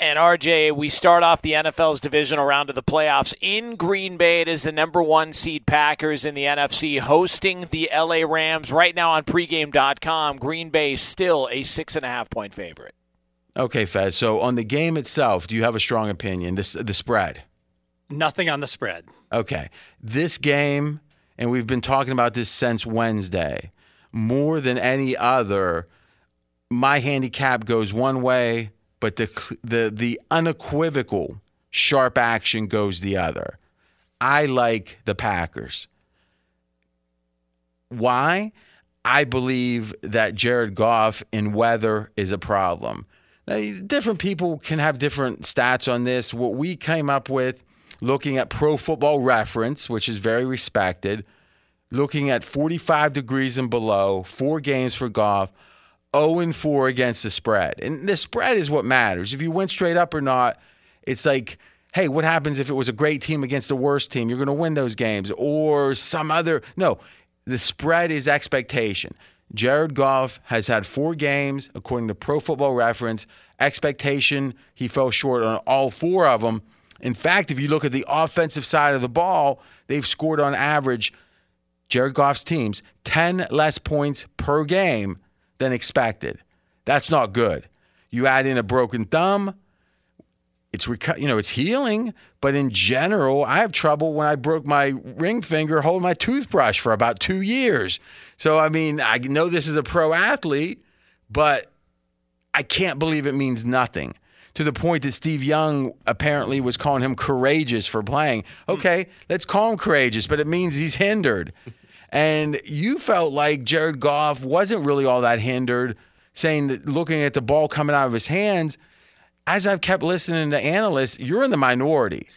And RJ, we start off the NFL's divisional round of the playoffs in Green Bay. It is the number one seed Packers in the NFC hosting the LA Rams right now on pregame.com. Green Bay still a six and a half point favorite. Okay, Fez. So on the game itself, do you have a strong opinion? This the spread. Nothing on the spread. Okay. This game, and we've been talking about this since Wednesday, more than any other, my handicap goes one way, but the the the unequivocal sharp action goes the other. I like the Packers. Why? I believe that Jared Goff in weather is a problem. Now, different people can have different stats on this. What we came up with looking at Pro Football Reference, which is very respected, looking at 45 degrees and below, four games for Goff, 0 and 4 against the spread. And the spread is what matters. If you went straight up or not, it's like, hey, what happens if it was a great team against a worse team? You're going to win those games or some other. No, the spread is expectation. Jared Goff has had four games, according to Pro Football Reference. Expectation, he fell short on all four of them. In fact, if you look at the offensive side of the ball, they've scored on average, Jared Goff's teams, 10 less points per game than expected. That's not good. You add in a broken thumb, it's you know it's healing, but in general, I have trouble when I broke my ring finger holding my toothbrush for about two years. So I mean, I know this is a pro athlete, but I can't believe it means nothing. To the point that Steve Young apparently was calling him courageous for playing. Hmm. Okay, let's call him courageous, but it means he's hindered. And you felt like Jared Goff wasn't really all that hindered, saying that looking at the ball coming out of his hands. As I've kept listening to analysts, you're in the minority.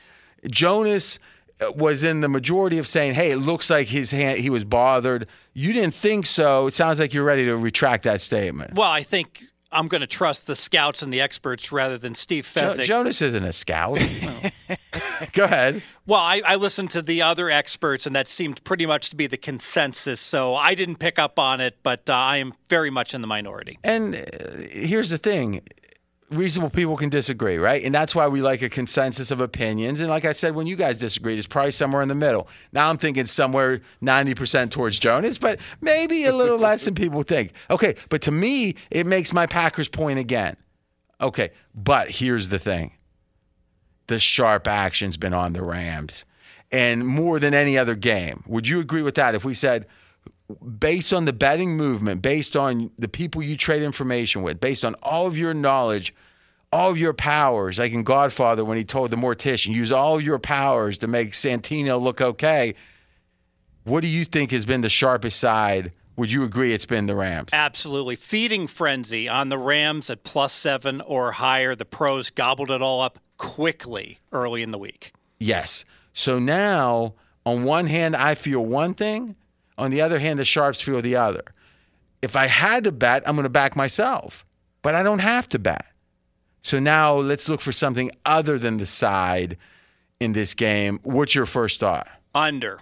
Jonas uh, was in the majority of saying, "Hey, it looks like his hand he was bothered." You didn't think so. It sounds like you're ready to retract that statement. Well, I think I'm going to trust the scouts and the experts rather than Steve Fezzik. Jo- Jonas isn't a scout. Go ahead. Well, I, I, listened to the other experts, and that seemed pretty much to be the consensus. So I didn't pick up on it, but uh, I am very much in the minority. And uh, here's the thing reasonable people can disagree, right? And that's why we like a consensus of opinions. And like I said, when you guys disagreed, it's probably somewhere in the middle. Now I'm thinking somewhere 90% towards Jonas, but maybe a little less than people think. Okay, but to me, it makes my Packers point again. Okay, but here's the thing the sharp action's been on the Rams. And more than any other game. Would you agree with that if we said, based on the betting movement, based on the people you trade information with, based on all of your knowledge, all of your powers, like in Godfather when he told the mortician, use all of your powers to make Santino look okay. What do you think has been the sharpest side? Would you agree it's been the Rams? Absolutely. Feeding frenzy on the Rams at plus seven or higher. The pros gobbled it all up quickly early in the week. Yes. So now, on one hand, I feel one thing. On the other hand, the Sharps feel the other. If I had to bet, I'm going to back myself, but I don't have to bet. So now let's look for something other than the side in this game. What's your first thought? Under.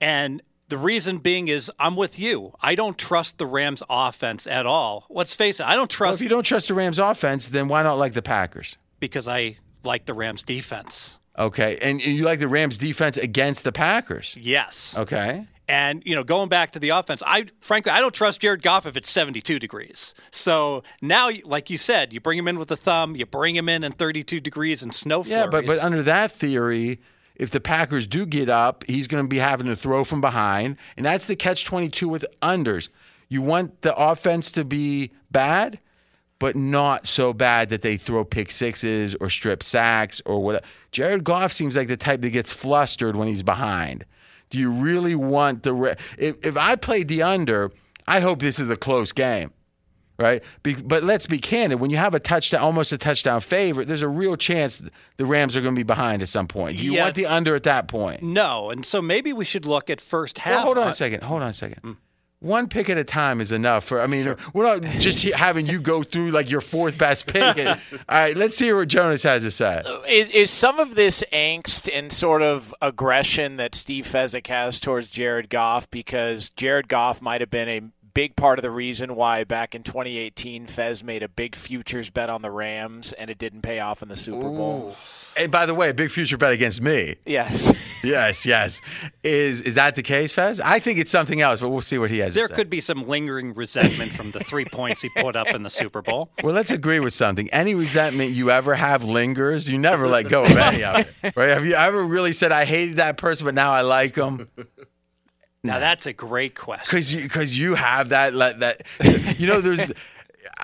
And the reason being is I'm with you. I don't trust the Rams offense at all. Let's face it, I don't Well, trust if you don't trust the Rams offense, then why not like the Packers? because I like the Rams defense. Okay. And you like the Rams defense against the Packers? Yes. Okay. And you know, going back to the offense, I frankly I don't trust Jared Goff if it's 72 degrees. So now, like you said, you bring him in with a thumb, you bring him in in 32 degrees and snow flurries. Yeah, but but under that theory, if the Packers do get up, he's going to be having to throw from behind, and that's the catch twenty two with unders. You want the offense to be bad, but not so bad that they throw pick sixes or strip sacks or what. Jared Goff seems like the type that gets flustered when he's behind. Do you really want the? Re- if if I played the under, I hope this is a close game right? Be, but let's be candid. When you have a touchdown, almost a touchdown favorite, there's a real chance the Rams are going to be behind at some point. Do you Yeah. want the under at that point? no, and so maybe we should look at first half. Well, hold on uh, a second. Hold on a second. One pick at a time is enough for. I mean, we're not just having you go through like your fourth best pick. And- all right, let's hear what Jonas has to say. Is, is some of this angst and sort of aggression that Steve Fezzik has towards Jared Goff because Jared Goff might have been a big part of the reason why back in 2018 Fez made a big futures bet on the Rams and it didn't pay off in the Super Bowl. And by the way, big future bet against me. Yes. Yes, yes. Is is that the case, Fez? I think it's something else, but we'll see what he has. There to say. could be some lingering resentment from the three points he put up in the Super Bowl. Well, let's agree with something. Any resentment you ever have lingers. You never let go of any of it, right? Have you ever really said, "I hated that person, but now I like them"? Now that's a great question. Because you, because you have that, let- that. You know, there's.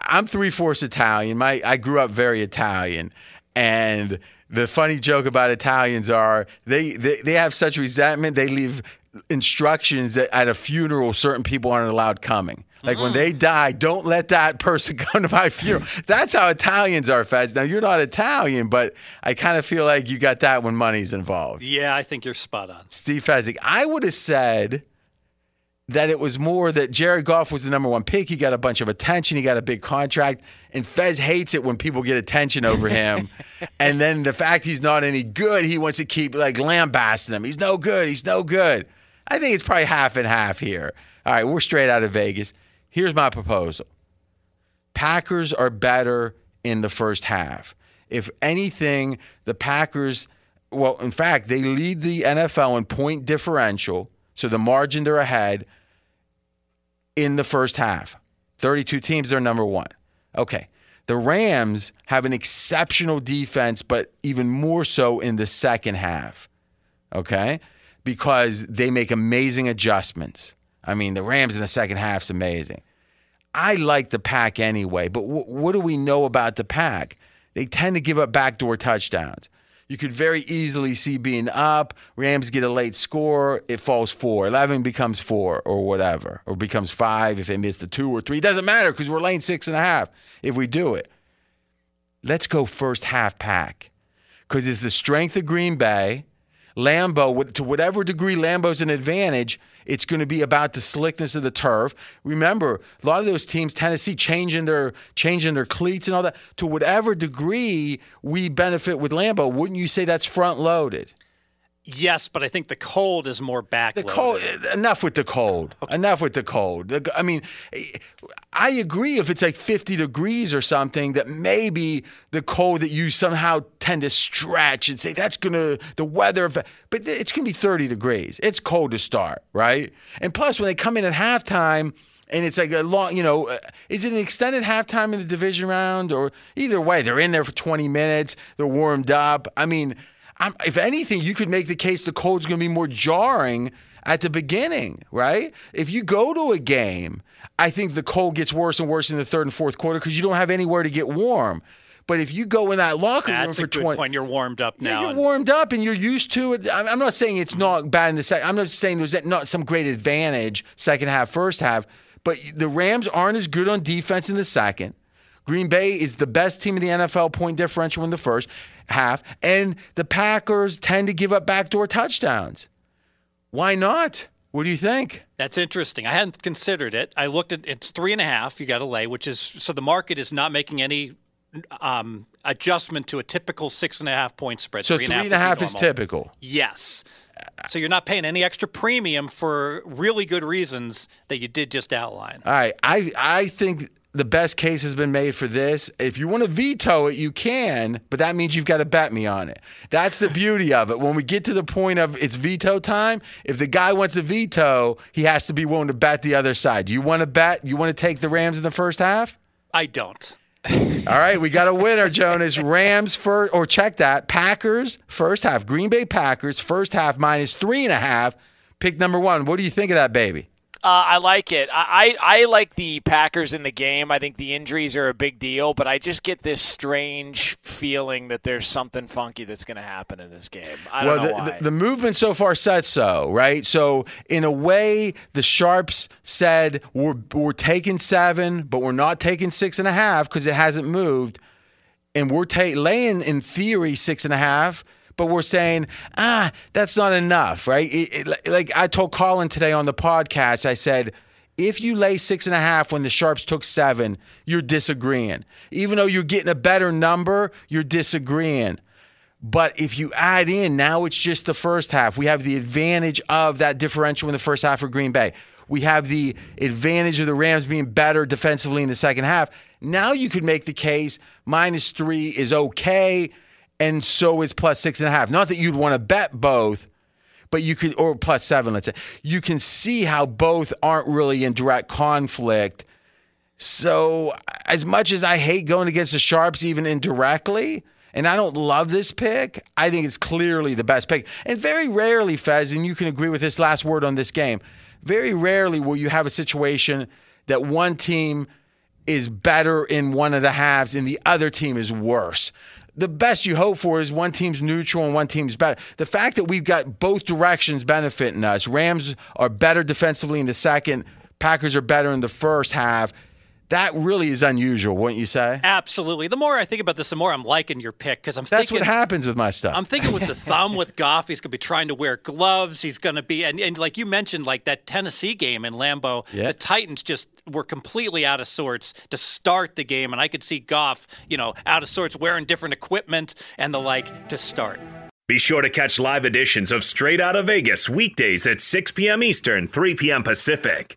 I'm three fourths Italian. My I grew up very Italian, and the funny joke about Italians are they they, they have such resentment they leave instructions that at a funeral certain people aren't allowed coming. Like when they die, don't let that person come to my funeral. That's how Italians are, Fez. Now you're not Italian, but I kind of feel like you got that when money's involved. Yeah, I think you're spot on. Steve Fezzik. I would have said that it was more that Jared Goff was the number one pick. He got a bunch of attention. He got a big contract. And Fez hates it when people get attention over him. and then the fact he's not any good, he wants to keep like lambasting him. He's no good. He's no good. I think it's probably half and half here. All right, we're straight out of Vegas. Here's my proposal. Packers are better in the first half. If anything, the Packers, well, in fact, they lead the NFL in point differential, so the margin they're ahead in the first half. 32 teams, they're number one. Okay. The Rams have an exceptional defense, but even more so in the second half. Okay? Because they make amazing adjustments. I mean, the Rams in the second half is amazing. I like the pack anyway, but wh- what do we know about the pack? They tend to give up backdoor touchdowns. You could very easily see being up, Rams get a late score, it falls four. 11 becomes four or whatever, or becomes five if they miss the two or three. It doesn't matter because we're laying six and a half if we do it. Let's go first half pack because it's the strength of Green Bay. Lambeau, to whatever degree Lambeau's an advantage, it's going to be about the slickness of the turf. Remember, a lot of those teams, Tennessee, changing their changing their cleats and all that. To whatever degree we benefit with Lambeau, wouldn't you say that's front loaded? Yes, but I think the cold is more backloaded. The cold. Enough with the cold. Enough with the cold. I mean, I agree if it's like 50 degrees or something that maybe the cold that you somehow tend to stretch and say that's gonna the weather. But it's gonna be 30 degrees. It's cold to start, right? And plus, when they come in at halftime. And it's like a long, you know, uh, is it an extended halftime in the division round or either way? They're in there for 20 minutes. They're warmed up. I mean, I'm, if anything, you could make the case the cold's going to be more jarring at the beginning, right? If you go to a game, I think the cold gets worse and worse in the third and fourth quarter because you don't have anywhere to get warm. But if you go in that locker That's room a for good 20 point. You're warmed up yeah, now. you're and- warmed up and you're used to it. I'm I'm not saying it's not bad in the second. I'm not saying there's not some great advantage second half, first half. But the Rams aren't as good on defense in the second. Green Bay is the best team in the NFL point differential in the first half, and the Packers tend to give up backdoor touchdowns. Why not? What do you think? That's interesting. I hadn't considered it. I looked at it's three and a half. You got to lay, which is so the market is not making any um, adjustment to a typical six and a half point spread. So three and a would be half is typical. Yes. So you're not paying any extra premium for really good reasons that you did just outline. All right, I I think the best case has been made for this. If you want to veto it, you can, but that means you've got to bet me on it. That's the beauty of it. When we get to the point of it's veto time, if the guy wants to veto, he has to be willing to bet the other side. Do you want to bet? You want to take the Rams in the first half? I don't. All right, we got a winner, Jonas. Rams first, or check that. Packers first half. Green Bay Packers first half minus three and a half. Pick number one. What do you think of that, baby? Uh, I like it. I, I I like the Packers in the game. I think the injuries are a big deal, but I just get this strange feeling that there's something funky that's going to happen in this game. I don't well, know the, why. the, the movement so far said so, right? So, in a way, the Sharps said we're, we're taking seven, but we're not taking six and a half because it hasn't moved. And we're ta- laying, in theory, six and a half, but we're saying, ah, that's not enough, right? It- it- like I told Colin today on the podcast, I said, if you lay six and a half when the Sharps took seven, you're disagreeing. Even though you're getting a better number, you're disagreeing. But if you add in, now it's just the first half. We have the advantage of that differential in the first half for Green Bay. We have the advantage of the Rams being better defensively in the second half. Now you could make the case minus three is okay, and so is plus six and a half. Not that you'd want to bet both, but you could, or plus seven, let's say. You can see how both aren't really in direct conflict. So, as much as I hate going against the Sharps, even indirectly, and I don't love this pick, I think it's clearly the best pick. And very rarely, Fez, and you can agree with this last word on this game, very rarely will you have a situation that one team is better in one of the halves and the other team is worse. The best you hope for is one team's neutral and one team's better. The fact that we've got both directions benefiting us, Rams are better defensively in the second, Packers are better in the first half. That really is unusual, wouldn't you say? Absolutely. The more I think about this, the more I'm liking your pick because I'm That's thinking. what happens with my stuff. I'm thinking with the thumb with Goff, he's going to be trying to wear gloves. He's going to be, and, and like you mentioned, like that Tennessee game in Lambeau, Yeah. the Titans just were completely out of sorts to start the game. And I could see Goff, you know, out of sorts, wearing different equipment and the like to start. Be sure to catch live editions of Straight Out of Vegas weekdays at 6 p.m. Eastern, 3 p.m. Pacific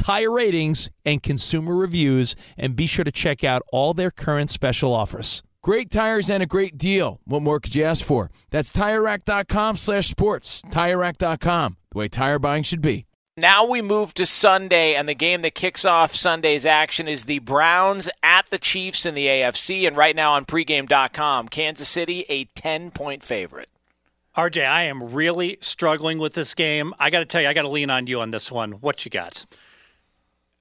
tire ratings, and consumer reviews, and be sure to check out all their current special offers. Great tires and a great deal. What more could you ask for? That's TireRack.com slash sports. TireRack.com, the way tire buying should be. Now we move to Sunday, and the game that kicks off Sunday's action is the Browns at the Chiefs in the AFC. And right now on pregame.com, Kansas City, a 10 point favorite. RJ, I am really struggling with this game. I got to tell you, I got to lean on you on this one. What you got?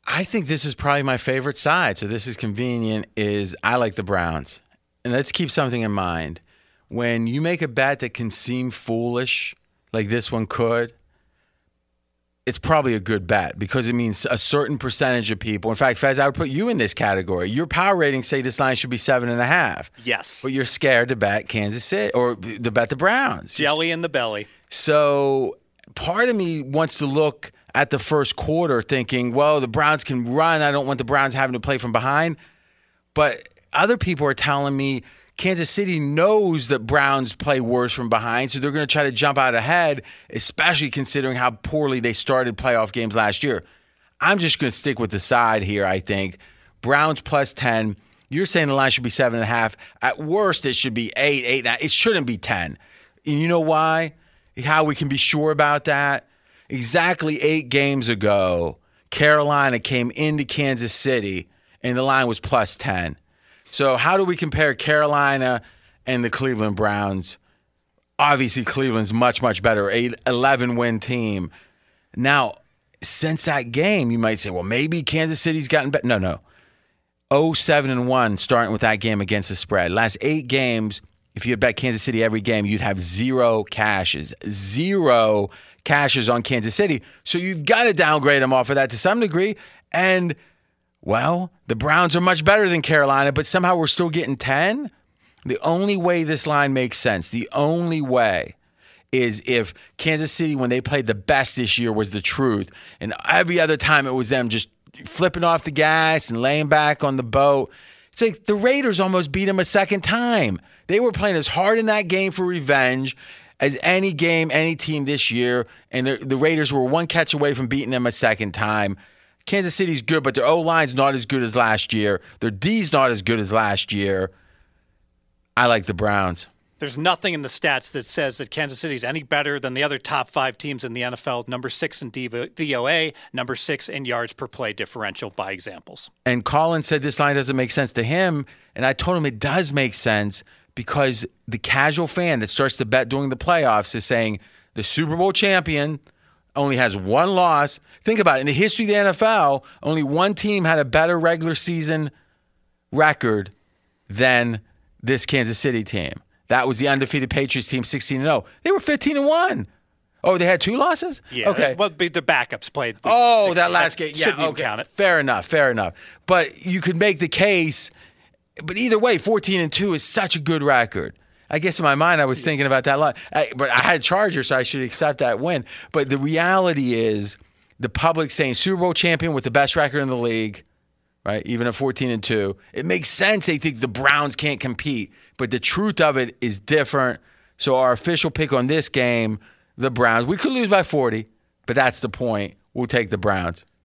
I think this is probably my favorite side. So this is convenient. Is I like the Browns, and let's keep something in mind. When you make a bet that can seem foolish, like this one could, it's probably a good bet because it means a certain percentage of people. In fact, Fez, I would put you in this category. Your power ratings say this line should be seven and a half. Yes. But you're scared to bet Kansas City or to bet the Browns. Jelly in the belly. So part of me wants to look at the first quarter thinking, well, the Browns can run. I don't want the Browns having to play from behind. But other people are telling me Kansas City knows that Browns play worse from behind, so they're going to try to jump out ahead, especially considering how poorly they started playoff games last year. I'm just going to stick with the side here, I think. Browns plus 10. You're saying the line should be seven and a half. At worst, it should be eight, eight. Nine. It shouldn't be 10. And you know why? How we can be sure about that? Exactly eight games ago, Carolina came into Kansas City and the line was plus 10. So, how do we compare Carolina and the Cleveland Browns? Obviously, Cleveland's much, much better, a 11 win team. Now, since that game, you might say, well, maybe Kansas City's gotten better. No, no. 0 7 and 1 starting with that game against the spread. Last eight games, if you had bet Kansas City every game, you'd have zero cashes. Zero cashes on Kansas City. So you've got to downgrade them off of that to some degree. And well, the Browns are much better than Carolina, but somehow we're still getting 10. The only way this line makes sense, the only way is if Kansas City, when they played the best this year, was the truth. And every other time it was them just flipping off the gas and laying back on the boat. It's like the Raiders almost beat them a second time. They were playing as hard in that game for revenge as any game, any team this year. And the, the Raiders were one catch away from beating them a second time. Kansas City's good, but their O line's not as good as last year. Their D's not as good as last year. I like the Browns. There's nothing in the stats that says that Kansas City's any better than the other top five teams in the NFL. Number six in VOA, number six in yards per play differential by examples. And Colin said this line doesn't make sense to him. And I told him it does make sense because the casual fan that starts to bet during the playoffs is saying the Super Bowl champion only has one loss. Think about it. In the history of the NFL, only one team had a better regular season record than this Kansas City team. That was the undefeated Patriots team, 16 0. They were 15 and 1. Oh, they had two losses? Yeah. Okay. Well, the backups played. Oh, 16. that last game. Yeah, Shouldn't okay. count it. Fair enough. Fair enough. But you could make the case. But either way, 14 and 2 is such a good record. I guess in my mind, I was thinking about that a lot. I, but I had Chargers, so I should accept that win. But the reality is the public saying Super Bowl champion with the best record in the league, right? Even at 14 and 2. It makes sense they think the Browns can't compete. But the truth of it is different. So our official pick on this game, the Browns. We could lose by 40, but that's the point. We'll take the Browns.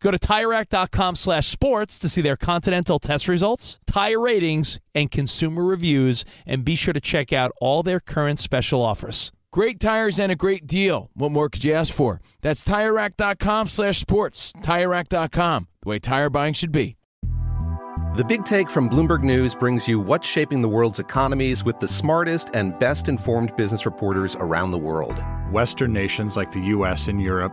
Go to TireRack.com slash sports to see their Continental test results, tire ratings, and consumer reviews, and be sure to check out all their current special offers. Great tires and a great deal. What more could you ask for? That's TireRack.com slash sports. TireRack.com, the way tire buying should be. The Big Take from Bloomberg News brings you what's shaping the world's economies with the smartest and best informed business reporters around the world. Western nations like the US and Europe.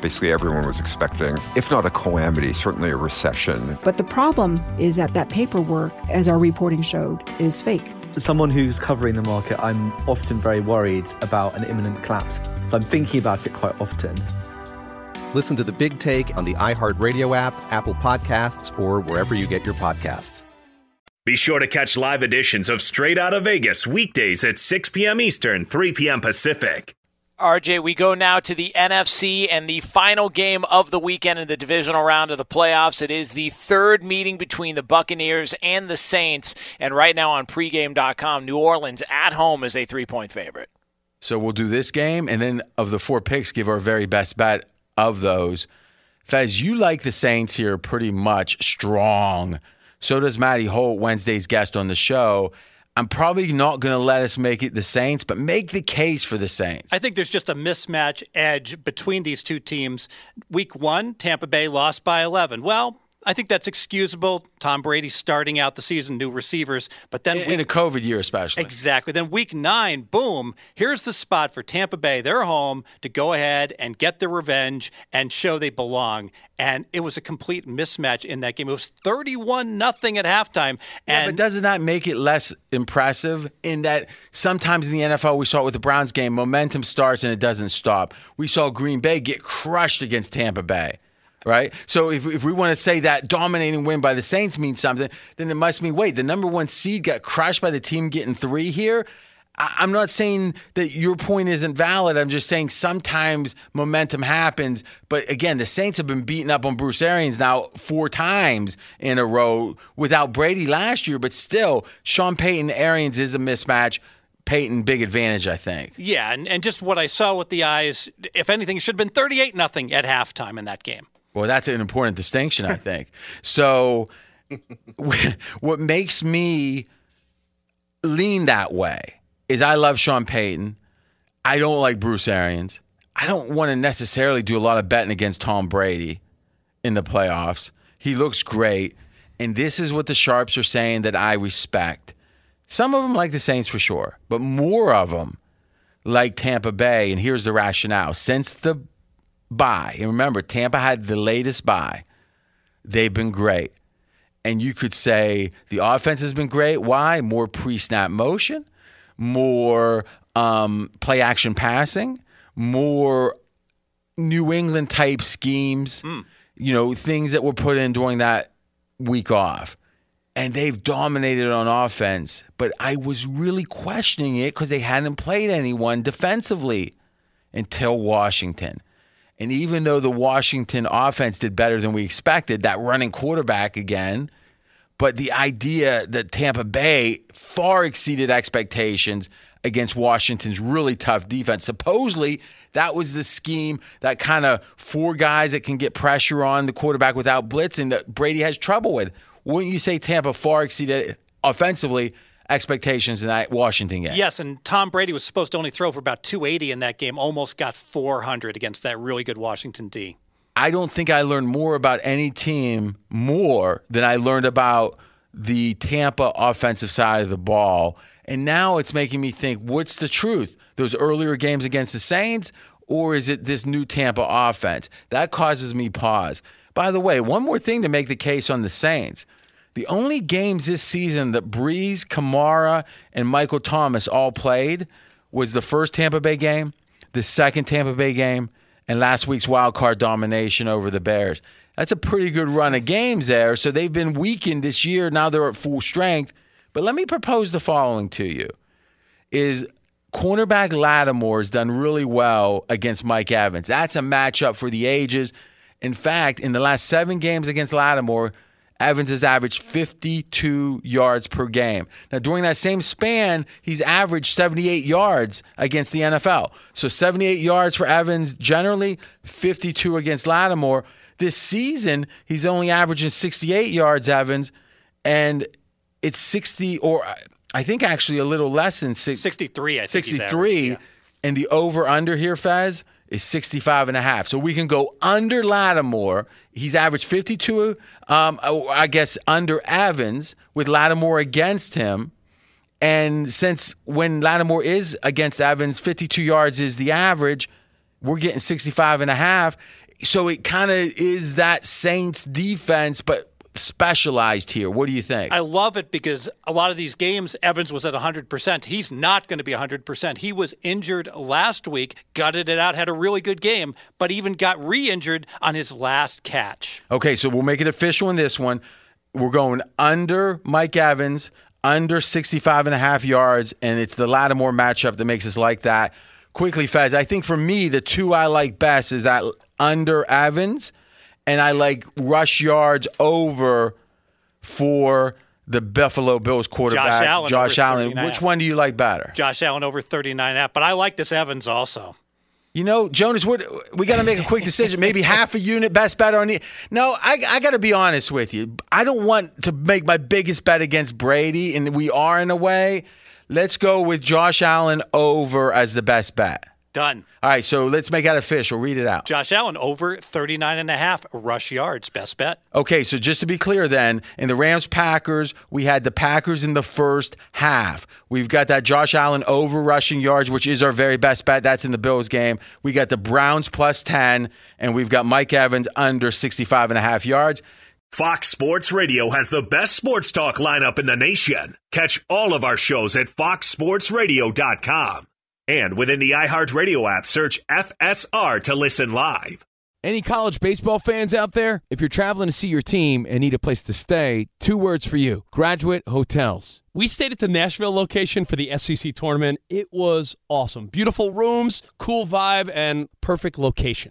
Basically, everyone was expecting, if not a calamity, certainly a recession. But the problem is that that paperwork, as our reporting showed, is fake. As someone who's covering the market, I'm often very worried about an imminent collapse. So I'm thinking about it quite often. Listen to the big take on the iHeartRadio app, Apple Podcasts, or wherever you get your podcasts. Be sure to catch live editions of Straight Out of Vegas weekdays at 6 p.m. Eastern, 3 p.m. Pacific. RJ, we go now to the NFC and the final game of the weekend in the divisional round of the playoffs. It is the third meeting between the Buccaneers and the Saints. And right now on pregame.com, New Orleans at home is a three point favorite. So we'll do this game, and then of the four picks, give our very best bet of those. Fez, you like the Saints here pretty much strong. So does Matty Holt, Wednesday's guest on the show. I'm probably not going to let us make it the Saints, but make the case for the Saints. I think there's just a mismatch edge between these two teams. Week one, Tampa Bay lost by 11. Well, I think that's excusable. Tom Brady starting out the season, new receivers, but then in, in a COVID year, especially. Exactly. Then week nine, boom, here's the spot for Tampa Bay. They're home to go ahead and get their revenge and show they belong. And it was a complete mismatch in that game. It was 31 nothing at halftime. And yeah, but doesn't that make it less impressive in that sometimes in the NFL we saw it with the Browns game, momentum starts and it doesn't stop. We saw Green Bay get crushed against Tampa Bay right? So if, if we want to say that dominating win by the Saints means something, then it must mean wait, the number one seed got crushed by the team getting three here. I'm not saying that your point isn't valid. I'm just saying sometimes momentum happens. But again, the Saints have been beaten up on Bruce Arians now four times in a row without Brady last year. But still, Sean Payton Arians is a mismatch. Payton, big advantage, I think. Yeah, and, and just what I saw with the eyes, if anything, should have been 38 nothing at halftime in that game. Well, that's an important distinction, I think. so, what makes me lean that way is I love Sean Payton. I don't like Bruce Arians. I don't want to necessarily do a lot of betting against Tom Brady in the playoffs. He looks great. And this is what the Sharps are saying that I respect. Some of them like the Saints for sure, but more of them like Tampa Bay. And here's the rationale. Since the bye, and remember, Tampa had the latest bye. they've been great. And you could say the offense has been great. Why? More pre snap motion, more um, play action passing, more New England type schemes, mm. you know, things that were put in during that week off. And they've dominated on offense. But I was really questioning it because they hadn't played anyone defensively until Washington. And even though the Washington offense did better than we expected, that running quarterback again, but the idea that Tampa Bay far exceeded expectations against Washington's really tough defense. Supposedly, that was the scheme that kind of four guys that can get pressure on the quarterback without blitzing that Brady has trouble with. Wouldn't you say Tampa far exceeded offensively expectations in that Washington game. Yes, and Tom Brady was supposed to only throw for about 280 in that game, almost got 400 against that really good Washington D. I don't think I learned more about any team more than I learned about the Tampa offensive side of the ball. And now it's making me think what's the truth? Those earlier games against the Saints, or is it this new Tampa offense? That causes me pause. By the way, one more thing to make the case on the Saints. The only games this season that Brees, Kamara, and Michael Thomas all played was the first Tampa Bay game, the second Tampa Bay game, and last week's wild card domination over the Bears. That's a pretty good run of games there. So they've been weakened this year. Now they're at full strength. But let me propose the following to you: is cornerback Lattimore has done really well against Mike Evans. That's a matchup for the ages. In fact, in the last seven games against Lattimore, Evans has averaged 52 yards per game. Now, during that same span, he's averaged 78 yards against the NFL. So 78 yards for Evans generally, 52 against Lattimore. This season, he's only averaging 68 yards, Evans, and it's 60 or I think actually a little less than 63. I think 63. Yeah. And the over under here, Fez, is 65 and a half. So we can go under Lattimore. He's averaged 52, um, I guess, under Evans with Lattimore against him. And since when Lattimore is against Evans, 52 yards is the average, we're getting 65 and a half. So it kind of is that Saints defense, but specialized here. What do you think? I love it because a lot of these games, Evans was at 100%. He's not going to be 100%. He was injured last week, gutted it out, had a really good game, but even got re injured on his last catch. Okay, so we'll make it official in this one. We're going under Mike Evans, under 65 and a half yards, and it's the Lattimore matchup that makes us like that. Quickly, Fez, I think for me, the two I like best is that under Evans and I like rush yards over for the Buffalo Bills quarterback, Josh Allen. Josh Allen. Which one do you like better? Josh Allen over 39 and half, but I like this Evans also. You know, Jonas, what, we got to make a quick decision. Maybe half a unit, best bet on the. No, I, I got to be honest with you. I don't want to make my biggest bet against Brady, and we are in a way. Let's go with Josh Allen over as the best bet. Done. All right, so let's make out a that official. Read it out. Josh Allen over 39 and a half rush yards. Best bet. Okay, so just to be clear then, in the Rams Packers, we had the Packers in the first half. We've got that Josh Allen over rushing yards, which is our very best bet. That's in the Bills game. We got the Browns plus 10, and we've got Mike Evans under 65 and a half yards. Fox Sports Radio has the best sports talk lineup in the nation. Catch all of our shows at foxsportsradio.com. And within the iHeartRadio app, search FSR to listen live. Any college baseball fans out there? If you're traveling to see your team and need a place to stay, two words for you Graduate Hotels. We stayed at the Nashville location for the SEC tournament. It was awesome. Beautiful rooms, cool vibe, and perfect location.